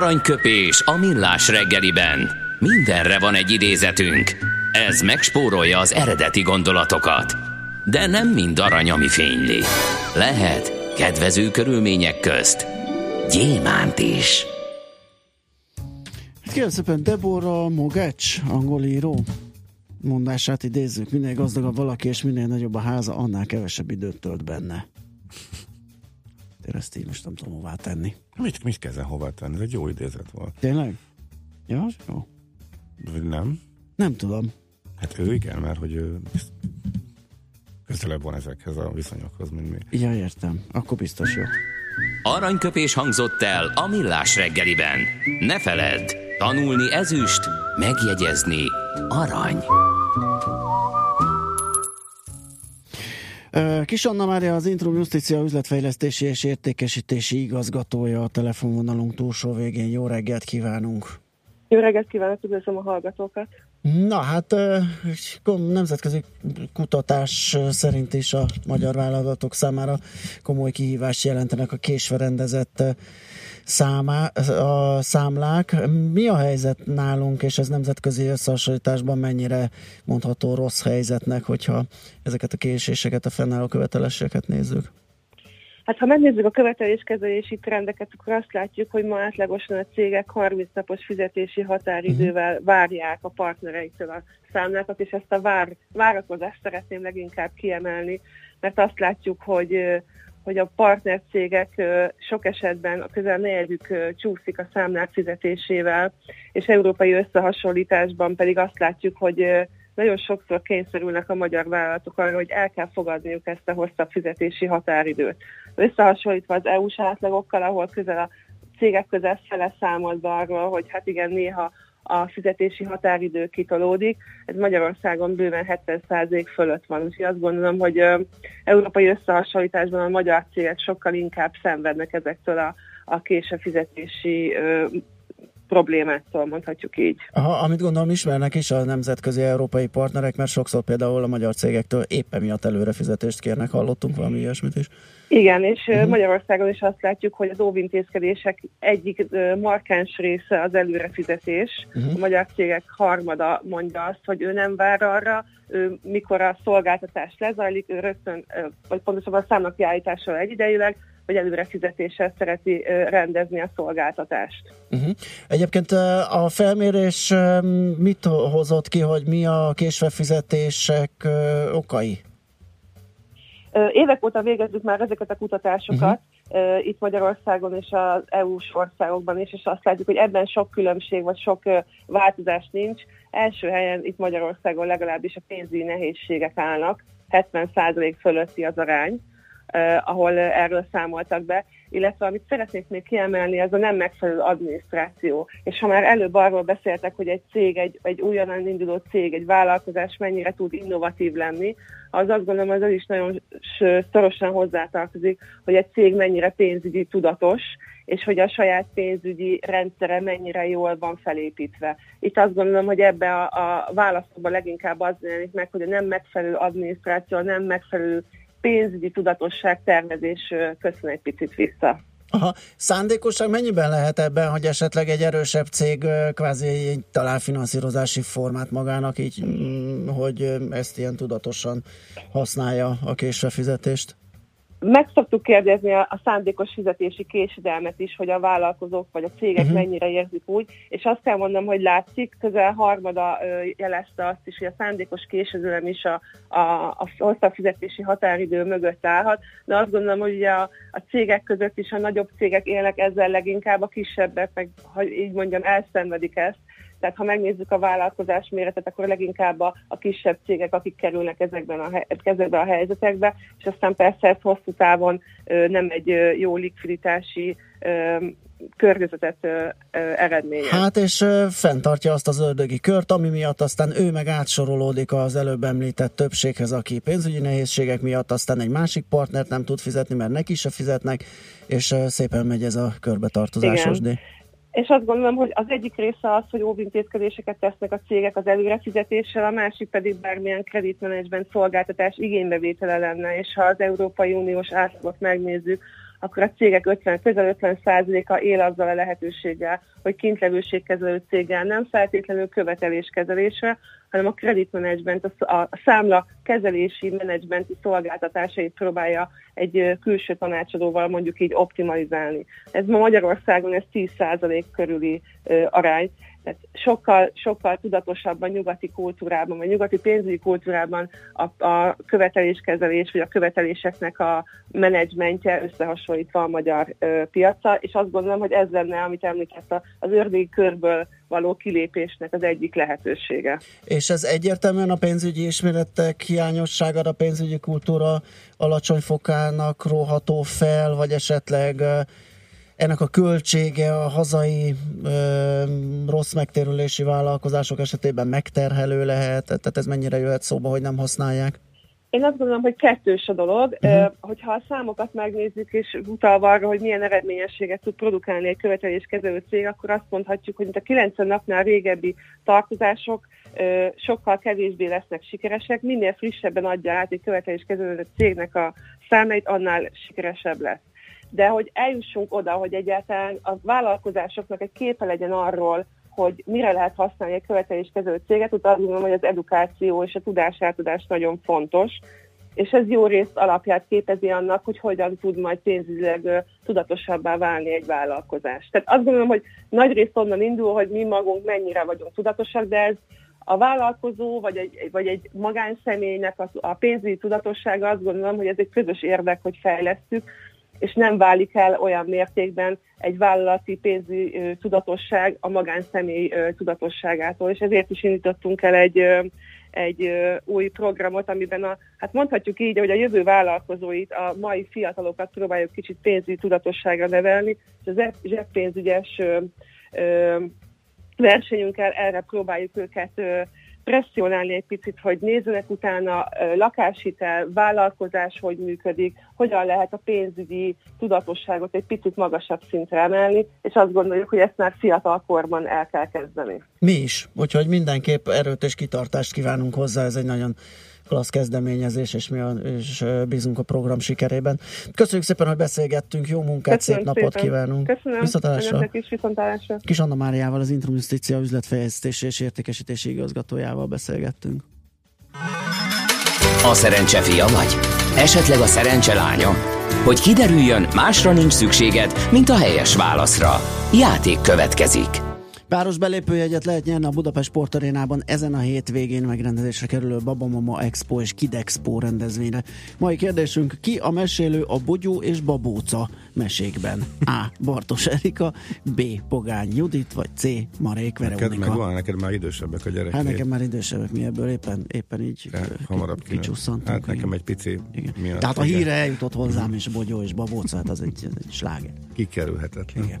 Aranyköpés a millás reggeliben. Mindenre van egy idézetünk. Ez megspórolja az eredeti gondolatokat. De nem mind arany, ami fényli. Lehet kedvező körülmények közt gyémánt is. Kérem szépen, Deborah Mogecs, angol író mondását idézzük. Minél gazdagabb valaki, és minél nagyobb a háza, annál kevesebb időt tölt benne. Én ezt így most nem tudom hová tenni. Mit, mit kezdem hová tenni? Ez egy jó idézet volt. Tényleg? Ja, jó. Vagy nem? Nem tudom. Hát ő igen, mert hogy ő közelebb van ezekhez a viszonyokhoz, mint mi. Ja, értem. Akkor biztos jó. Aranyköpés hangzott el a millás reggeliben. Ne feledd, tanulni ezüst, megjegyezni arany. Kis Anna Mária az Intrum Justícia üzletfejlesztési és értékesítési igazgatója a telefonvonalunk túlsó végén. Jó reggelt kívánunk! Jó reggelt kívánok, üdvözlöm a hallgatókat! Na hát nemzetközi kutatás szerint is a magyar vállalatok számára komoly kihívást jelentenek a késve rendezett számá, a számlák. Mi a helyzet nálunk, és ez nemzetközi összehasonlításban mennyire mondható rossz helyzetnek, hogyha ezeket a késéseket, a fennálló követeléseket nézzük? Hát ha megnézzük a követeléskezelési trendeket, akkor azt látjuk, hogy ma átlagosan a cégek 30 napos fizetési határidővel mhm. várják a partnereiktől a számlákat, és ezt a vár, várakozást szeretném leginkább kiemelni, mert azt látjuk, hogy hogy a partnercégek sok esetben a közel negyedük csúszik a számlák fizetésével, és európai összehasonlításban pedig azt látjuk, hogy nagyon sokszor kényszerülnek a magyar vállalatok arra, hogy el kell fogadniuk ezt a hosszabb fizetési határidőt. Összehasonlítva az EU-s átlagokkal, ahol közel a cégek közel fele számolt arról, hogy hát igen, néha a fizetési határidő kitolódik. Ez Magyarországon bőven 70% fölött van, úgyhogy azt gondolom, hogy európai összehasonlításban a magyar cégek sokkal inkább szenvednek ezektől a, a késő fizetési problémától, mondhatjuk így. Aha, amit gondolom ismernek is a nemzetközi európai partnerek, mert sokszor például a magyar cégektől éppen miatt előrefizetést kérnek, hallottunk valami ilyesmit is. Igen, és uh-huh. Magyarországon is azt látjuk, hogy az óvintézkedések egyik markáns része az előrefizetés. Uh-huh. A magyar cégek harmada mondja azt, hogy ő nem vár arra, ő mikor a szolgáltatás lezajlik, ő rögtön, vagy pontosabban a számnak kiállítással egyidejűleg vagy előrefizetéssel szereti rendezni a szolgáltatást. Uh-huh. Egyébként a felmérés mit hozott ki, hogy mi a késve fizetések okai? Évek óta végezzük már ezeket a kutatásokat, uh-huh. itt Magyarországon és az EU-s országokban is, és azt látjuk, hogy ebben sok különbség vagy sok változás nincs. Első helyen itt Magyarországon legalábbis a pénzügyi nehézségek állnak, 70% fölötti az arány ahol erről számoltak be, illetve amit szeretnék még kiemelni, ez a nem megfelelő adminisztráció. És ha már előbb arról beszéltek, hogy egy cég, egy, egy újonnan induló cég, egy vállalkozás mennyire tud innovatív lenni, az azt gondolom, az is nagyon szorosan hozzátartozik, hogy egy cég mennyire pénzügyi tudatos, és hogy a saját pénzügyi rendszere mennyire jól van felépítve. Itt azt gondolom, hogy ebbe a, a válaszokban leginkább az jelenik meg, hogy a nem megfelelő adminisztráció, a nem megfelelő pénzügyi tudatosság tervezés köszön egy picit vissza. Aha. Szándékosság mennyiben lehet ebben, hogy esetleg egy erősebb cég kvázi talál finanszírozási formát magának, így, mm, hogy ezt ilyen tudatosan használja a későfizetést? Meg szoktuk kérdezni a, a szándékos fizetési késedelmet is, hogy a vállalkozók vagy a cégek uh-huh. mennyire érzik úgy, és azt kell mondanom, hogy látszik, közel harmada ö, jelezte azt is, hogy a szándékos késedelem is a, a, a hosszabb fizetési határidő mögött állhat, de azt gondolom, hogy ugye a, a cégek között is a nagyobb cégek élnek ezzel leginkább, a kisebbek meg, ha így mondjam, elszenvedik ezt, tehát ha megnézzük a vállalkozás méretet, akkor leginkább a, a kisebb cégek, akik kerülnek ezekben a, ezekben a helyzetekbe, és aztán persze ez hosszú távon ö, nem egy ö, jó likviditási ö, környezetet ö, ö, eredményez. Hát és ö, fenntartja azt az ördögi kört, ami miatt aztán ő meg átsorolódik az előbb említett többséghez, aki pénzügyi nehézségek miatt aztán egy másik partnert nem tud fizetni, mert neki se fizetnek, és ö, szépen megy ez a körbetartozásos. Igen. És azt gondolom, hogy az egyik része az, hogy óvintézkedéseket tesznek a cégek az előrefizetéssel, a másik pedig bármilyen kreditmenedzsment szolgáltatás igénybevétele lenne, és ha az Európai Uniós átlagot megnézzük, akkor a cégek 50, közel 50% a él azzal a lehetőséggel, hogy kintlevőségkezelő céggel nem feltétlenül követeléskezelésre, hanem a kreditmenedzsment, a számla kezelési menedzsmenti szolgáltatásait próbálja egy külső tanácsadóval mondjuk így optimalizálni. Ez ma Magyarországon ez 10% körüli arány, tehát sokkal, sokkal tudatosabban nyugati kultúrában, vagy nyugati pénzügyi kultúrában a, a követeléskezelés, vagy a követeléseknek a menedzsmentje összehasonlítva a magyar ö, piaca, és azt gondolom, hogy ez lenne, amit említett, az ördögi körből való kilépésnek az egyik lehetősége. És ez egyértelműen a pénzügyi ismeretek hiányossága, a pénzügyi kultúra alacsony fokának róható fel, vagy esetleg ennek a költsége a hazai ö, rossz megtérülési vállalkozások esetében megterhelő lehet, tehát ez mennyire jöhet szóba, hogy nem használják? Én azt gondolom, hogy kettős a dolog. Uh-huh. Hogyha a számokat megnézzük, és utalva arra, hogy milyen eredményességet tud produkálni egy követeléskezelő cég, akkor azt mondhatjuk, hogy mint a 90 napnál régebbi tartozások sokkal kevésbé lesznek sikeresek. Minél frissebben adja át egy követeléskezelő cégnek a számait, annál sikeresebb lesz de hogy eljussunk oda, hogy egyáltalán a vállalkozásoknak egy képe legyen arról, hogy mire lehet használni egy követeléskezelő céget, ott azt gondolom, hogy az edukáció és a tudásátadás nagyon fontos, és ez jó részt alapját képezi annak, hogy hogyan tud majd pénzügyileg tudatosabbá válni egy vállalkozás. Tehát azt gondolom, hogy nagy részt onnan indul, hogy mi magunk mennyire vagyunk tudatosak, de ez a vállalkozó vagy egy, vagy egy magánszemélynek a, a pénzügyi tudatossága azt gondolom, hogy ez egy közös érdek, hogy fejlesztük, és nem válik el olyan mértékben egy vállalati pénzügyi tudatosság a magánszemély tudatosságától, és ezért is indítottunk el egy, egy új programot, amiben a, hát mondhatjuk így, hogy a jövő vállalkozóit, a mai fiatalokat próbáljuk kicsit pénzügyi tudatosságra nevelni, és az zseppénzügyes versenyünkkel erre próbáljuk őket presszionálni egy picit, hogy nézzenek utána lakáshitel, vállalkozás, hogy működik, hogyan lehet a pénzügyi tudatosságot egy picit magasabb szintre emelni, és azt gondoljuk, hogy ezt már fiatal korban el kell kezdeni. Mi is, úgyhogy mindenképp erőt és kitartást kívánunk hozzá, ez egy nagyon klassz kezdeményezés, és mi a, és bízunk a program sikerében. Köszönjük szépen, hogy beszélgettünk, jó munkát, Köszönöm szép napot szépen. kívánunk. Köszönöm. Viszontalásra. is viszontalásra. Kis Anna Máriával, az Intromisztícia üzletfejlesztési és értékesítési igazgatójával beszélgettünk. A szerencse fia vagy? Esetleg a szerencse lánya? Hogy kiderüljön, másra nincs szükséged, mint a helyes válaszra. Játék következik. Páros belépőjegyet lehet nyerni a Budapest Sportarénában ezen a hétvégén megrendezésre kerülő Babamama Expo és Kidexpo rendezvényre. Mai kérdésünk, ki a mesélő a Bogyó és Babóca mesékben? A. Bartos Erika, B. Pogány Judit, vagy C. Marék Veronika. Neked meg van, neked már idősebbek a gyerekek. Hát nekem már idősebbek, mi ebből éppen, éppen így De, hamarabb kicsusszantunk. Hát nekem egy pici igen. miatt. Tehát a híre eljutott hozzám, és Bogyó és Babóca, hát az egy, egy sláger. Kikerülhetetlen. Igen.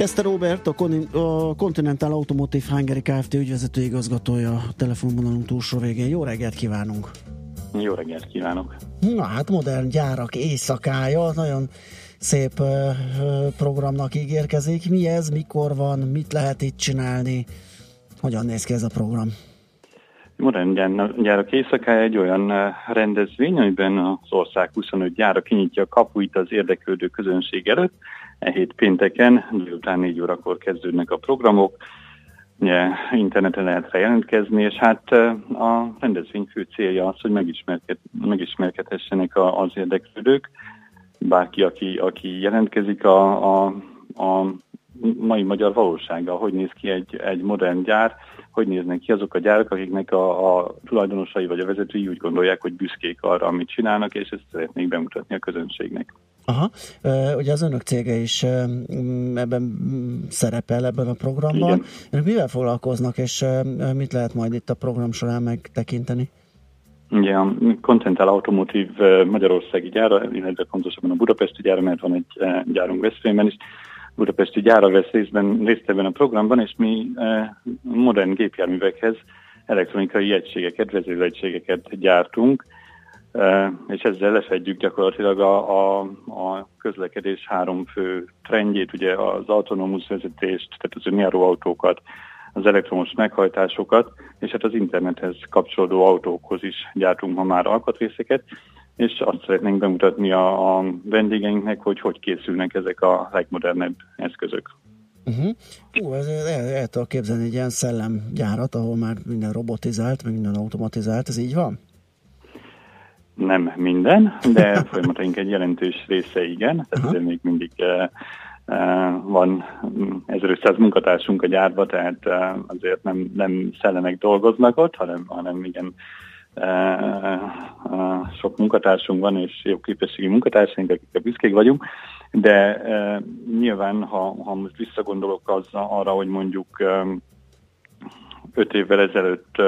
Kezdte Robert, a, Con- a Continental Automotive Hungary Kft. ügyvezető igazgatója a telefonvonalunk túlsó végén. Jó reggelt kívánunk! Jó reggelt kívánok! Na hát modern gyárak éjszakája, nagyon szép uh, programnak ígérkezik. Mi ez, mikor van, mit lehet itt csinálni? Hogyan néz ki ez a program? Modern gyárak éjszakája egy olyan rendezvény, amiben az ország 25 gyára kinyitja a kapuit az érdeklődő közönség előtt. E hét pénteken, délután 4 órakor kezdődnek a programok. Ugye, interneten lehet jelentkezni, és hát a rendezvény fő célja az, hogy megismerked, megismerkedhessenek az érdeklődők. Bárki, aki, aki jelentkezik a, a, a mai magyar valósága, hogy néz ki egy, egy modern gyár, hogy néznek ki azok a gyárak, akiknek a, a tulajdonosai vagy a vezetői úgy gondolják, hogy büszkék arra, amit csinálnak, és ezt szeretnék bemutatni a közönségnek. Aha, ugye az önök cége is ebben szerepel ebben a programban. Igen. Önök mivel foglalkoznak, és mit lehet majd itt a program során megtekinteni? A Continental Automotive Magyarországi gyára, illetve pontosabban a budapesti gyára, mert van egy gyárunk Veszprémben is, budapesti gyára vesz részben, részt ebben a programban, és mi modern gépjárművekhez elektronikai egységeket, vezéregységeket gyártunk, és ezzel lefedjük gyakorlatilag a, a, a közlekedés három fő trendjét, ugye az autonómus vezetést, tehát az önjáró autókat, az elektromos meghajtásokat, és hát az internethez kapcsolódó autókhoz is gyártunk ma már alkatrészeket, és azt szeretnénk bemutatni a, a vendégeinknek, hogy hogy készülnek ezek a legmodernebb eszközök. Uh-huh. Hú, ez el, el tudok képzelni egy ilyen szellemgyárat, ahol már minden robotizált, meg minden automatizált, ez így van? Nem minden, de folyamataink egy jelentős része igen, tehát uh-huh. még mindig uh, uh, van 1500 munkatársunk a gyárba, tehát uh, azért nem, nem szellemek dolgoznak ott, hanem, hanem igen sok munkatársunk van, és jó képességi munkatársaink, akikkel büszkék vagyunk, de nyilván, ha, ha most visszagondolok az, arra, hogy mondjuk öt évvel ezelőtt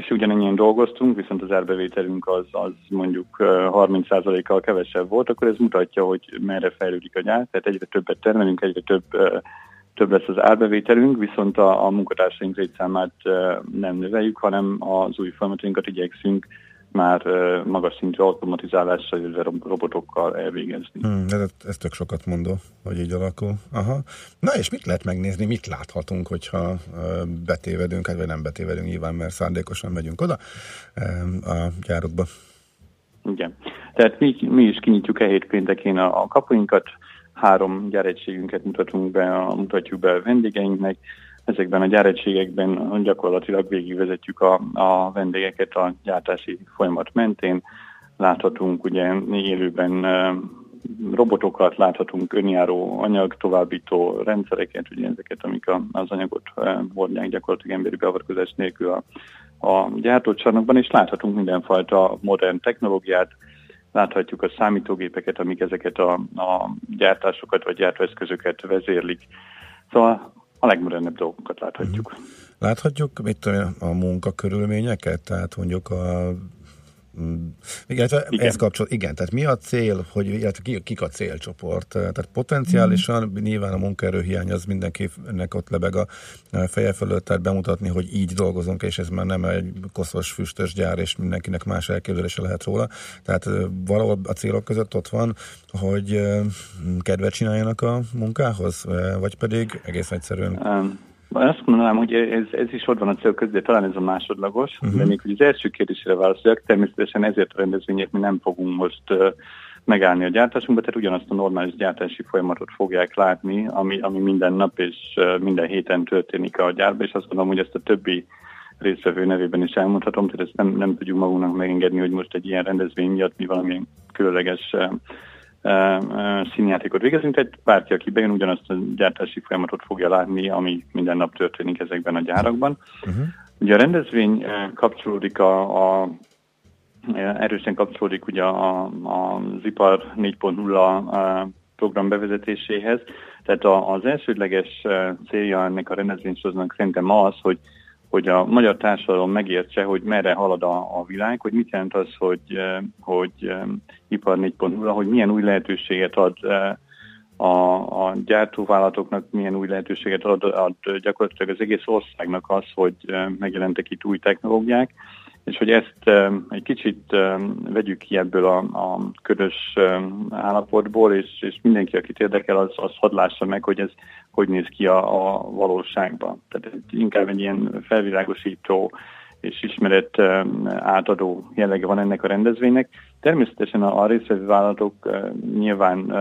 és ugyanennyien dolgoztunk, viszont az árbevételünk az, az mondjuk 30%-kal kevesebb volt, akkor ez mutatja, hogy merre fejlődik a gyár, tehát egyre többet termelünk, egyre több több lesz az árbevételünk, viszont a, a munkatársaink létszámát nem növeljük, hanem az új folyamatainkat igyekszünk már magas szintű automatizálással, illetve robotokkal elvégezni. Hmm, ez, ez tök sokat mondó, hogy így alakul. Aha. Na és mit lehet megnézni, mit láthatunk, hogyha betévedünk, hát vagy nem betévedünk nyilván, mert szándékosan megyünk oda a gyárokba? Igen. Tehát mi, mi is kinyitjuk e hét péntekén a, a kapuinkat, három gyáregységünket mutatunk be, mutatjuk be a vendégeinknek. Ezekben a gyáregységekben gyakorlatilag végigvezetjük a, a vendégeket a gyártási folyamat mentén. Láthatunk ugye élőben robotokat, láthatunk önjáró anyag, továbbító rendszereket, ugye ezeket, amik az anyagot hordják gyakorlatilag emberi beavatkozás nélkül a, a gyártócsarnokban, és láthatunk mindenfajta modern technológiát, láthatjuk a számítógépeket, amik ezeket a, a gyártásokat vagy gyártóeszközöket vezérlik. Szóval a legmodernebb dolgokat láthatjuk. Láthatjuk mit a munkakörülményeket, tehát mondjuk a Mm. Igen, igen. ez kapcsol, igen, tehát mi a cél, hogy illetve ki, kik a célcsoport? Tehát potenciálisan mm. nyilván a munkaerőhiány az mindenkinek ott lebeg a feje fölött, tehát bemutatni, hogy így dolgozunk, és ez már nem egy koszos füstös gyár, és mindenkinek más elképzelése lehet róla. Tehát valahol a célok között ott van, hogy kedvet csináljanak a munkához, vagy pedig egész egyszerűen... Um azt mondanám, hogy ez, ez is ott van a cél közé, talán ez a másodlagos, uh-huh. de még hogy az első kérdésére válaszoljak, természetesen ezért a rendezvények mi nem fogunk most uh, megállni a gyártásunkba, tehát ugyanazt a normális gyártási folyamatot fogják látni, ami, ami minden nap és uh, minden héten történik a gyárban, és azt gondolom, hogy ezt a többi résztvevő nevében is elmondhatom, tehát ezt nem, nem tudjuk magunknak megengedni, hogy most egy ilyen rendezvény miatt mi valamilyen különleges uh, színjátékot végezünk, tehát bárki, aki bejön, ugyanazt a gyártási folyamatot fogja látni, ami minden nap történik ezekben a gyárakban. Uh-huh. Ugye a rendezvény kapcsolódik a, a erősen kapcsolódik ugye a, a, az ipar 4.0 program bevezetéséhez. Tehát az elsődleges célja ennek a rendezvénysorozatnak szerintem az, hogy hogy a magyar társadalom megértse, hogy merre halad a, a világ, hogy mit jelent az, hogy, hogy ipar 4.0, hogy milyen új lehetőséget ad a, a gyártóvállalatoknak, milyen új lehetőséget ad, ad gyakorlatilag az egész országnak az, hogy megjelentek itt új technológiák, és hogy ezt egy kicsit vegyük ki ebből a, a ködös állapotból, és, és mindenki, akit érdekel, az, az hadd lássa meg, hogy ez hogy néz ki a, a valóságban. Tehát inkább egy ilyen felvilágosító és ismeret átadó jellege van ennek a rendezvénynek. Természetesen a, a nyilván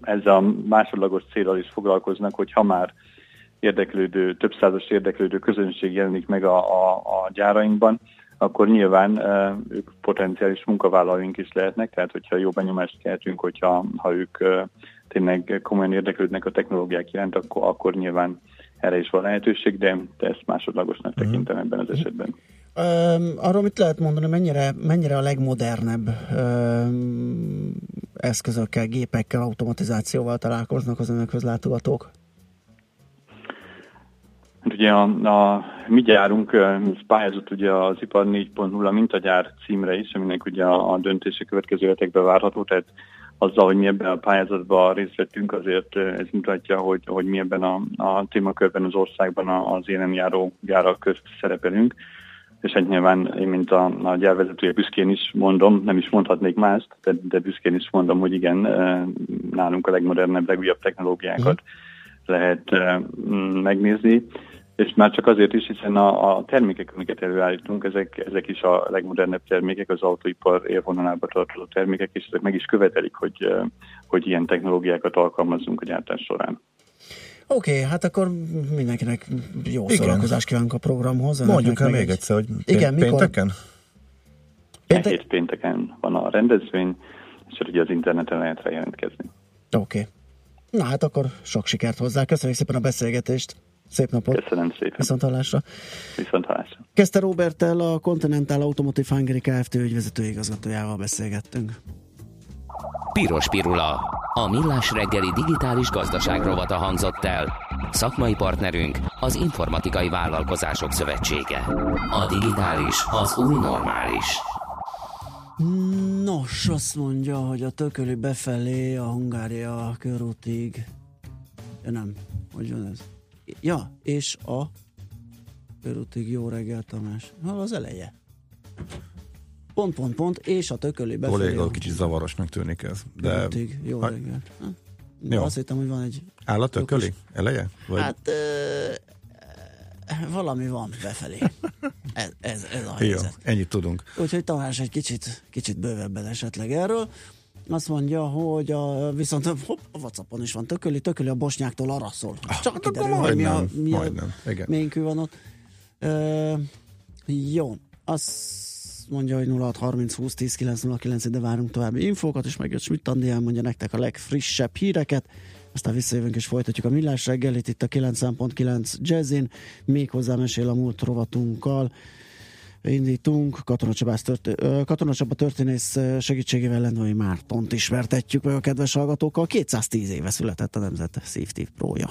ezzel a másodlagos célral is foglalkoznak, hogy ha már érdeklődő, több százas érdeklődő közönség jelenik meg a, a, a gyárainkban, akkor nyilván ők potenciális munkavállalóink is lehetnek, tehát hogyha jó benyomást keltünk, hogyha ha ők tényleg komolyan érdeklődnek a technológiák iránt, akkor, akkor nyilván erre is van lehetőség, de, ezt másodlagosnak uh-huh. tekintem ebben az esetben. Arról mit lehet mondani, mennyire, mennyire a legmodernebb um, eszközökkel, gépekkel, automatizációval találkoznak az önökhöz látogatók? Hát ugye a, a mi gyárunk ez pályázott ugye az ipar 4.0 mintagyár címre is, aminek ugye a, a döntése következő hetekben várható, tehát azzal, hogy mi ebben a pályázatban részt vettünk, azért ez mutatja, hogy, hogy mi ebben a, a témakörben az országban az élen járó gyárak közt szerepelünk. És hát nyilván én, mint a, a gyárvezetője büszkén is mondom, nem is mondhatnék mást, de, de büszkén is mondom, hogy igen, nálunk a legmodernebb, legújabb technológiákat mm. lehet megnézni és már csak azért is, hiszen a, a termékek, amiket előállítunk, ezek, ezek is a legmodernebb termékek, az autóipar élvonalába tartozó termékek, és ezek meg is követelik, hogy, hogy ilyen technológiákat alkalmazzunk a gyártás során. Oké, okay, hát akkor mindenkinek jó Igen. szórakozást kívánunk a programhoz. Mondjuk el még egyszer, hogy Igen, pénteken? Péntek? Hét pénteken van a rendezvény, és ugye az interneten lehet rá jelentkezni. Oké. Okay. Na hát akkor sok sikert hozzá. Köszönjük szépen a beszélgetést. Szép napot. Köszönöm szépen. Viszont hallásra. Viszont hallásra. Kezdte Robertel a Continental Automotive Hungary Kft. ügyvezető igazgatójával beszélgettünk. Piros Pirula. A millás reggeli digitális gazdaság rovata hangzott el. Szakmai partnerünk az Informatikai Vállalkozások Szövetsége. A digitális az új normális. Nos, azt mondja, hogy a tököli befelé a Hungária körútig. Ja, nem, hogy van ez? Ja, és a körútig jó reggel, Tamás. Hol az eleje? Pont, pont, pont, és a tököli befelé. Kolléga, kicsit zavarosnak tűnik ez. De... Körútig, jó ha... reggel. jó. Azt hittem, hogy van egy... Áll a tököli? Eleje? Vagy... Hát ö, valami van befelé. Ez, ez, ez a helyzet. Jó, ennyit tudunk. Úgyhogy Tamás egy kicsit, kicsit bővebben esetleg erről. Azt mondja, hogy a, viszont hopp, a Whatsappon is van tököli, tököli a bosnyáktól arra szól. Ah, Csak kiderül, hogy mi a, mi a ménkű van ott. E, jó, azt mondja, hogy 0630 20 10 909, de várunk további infókat, és megjött Schmidt Andi elmondja nektek a legfrissebb híreket. Aztán visszajövünk és folytatjuk a millás reggelit itt a 9.9 Jazzin, még hozzá mesél a múlt rovatunkkal indítunk. Katona, történ- Katona Csaba történész segítségével Lendvai Mártont ismertetjük meg a kedves hallgatókkal. 210 éve született a Nemzet Safety Pro-ja.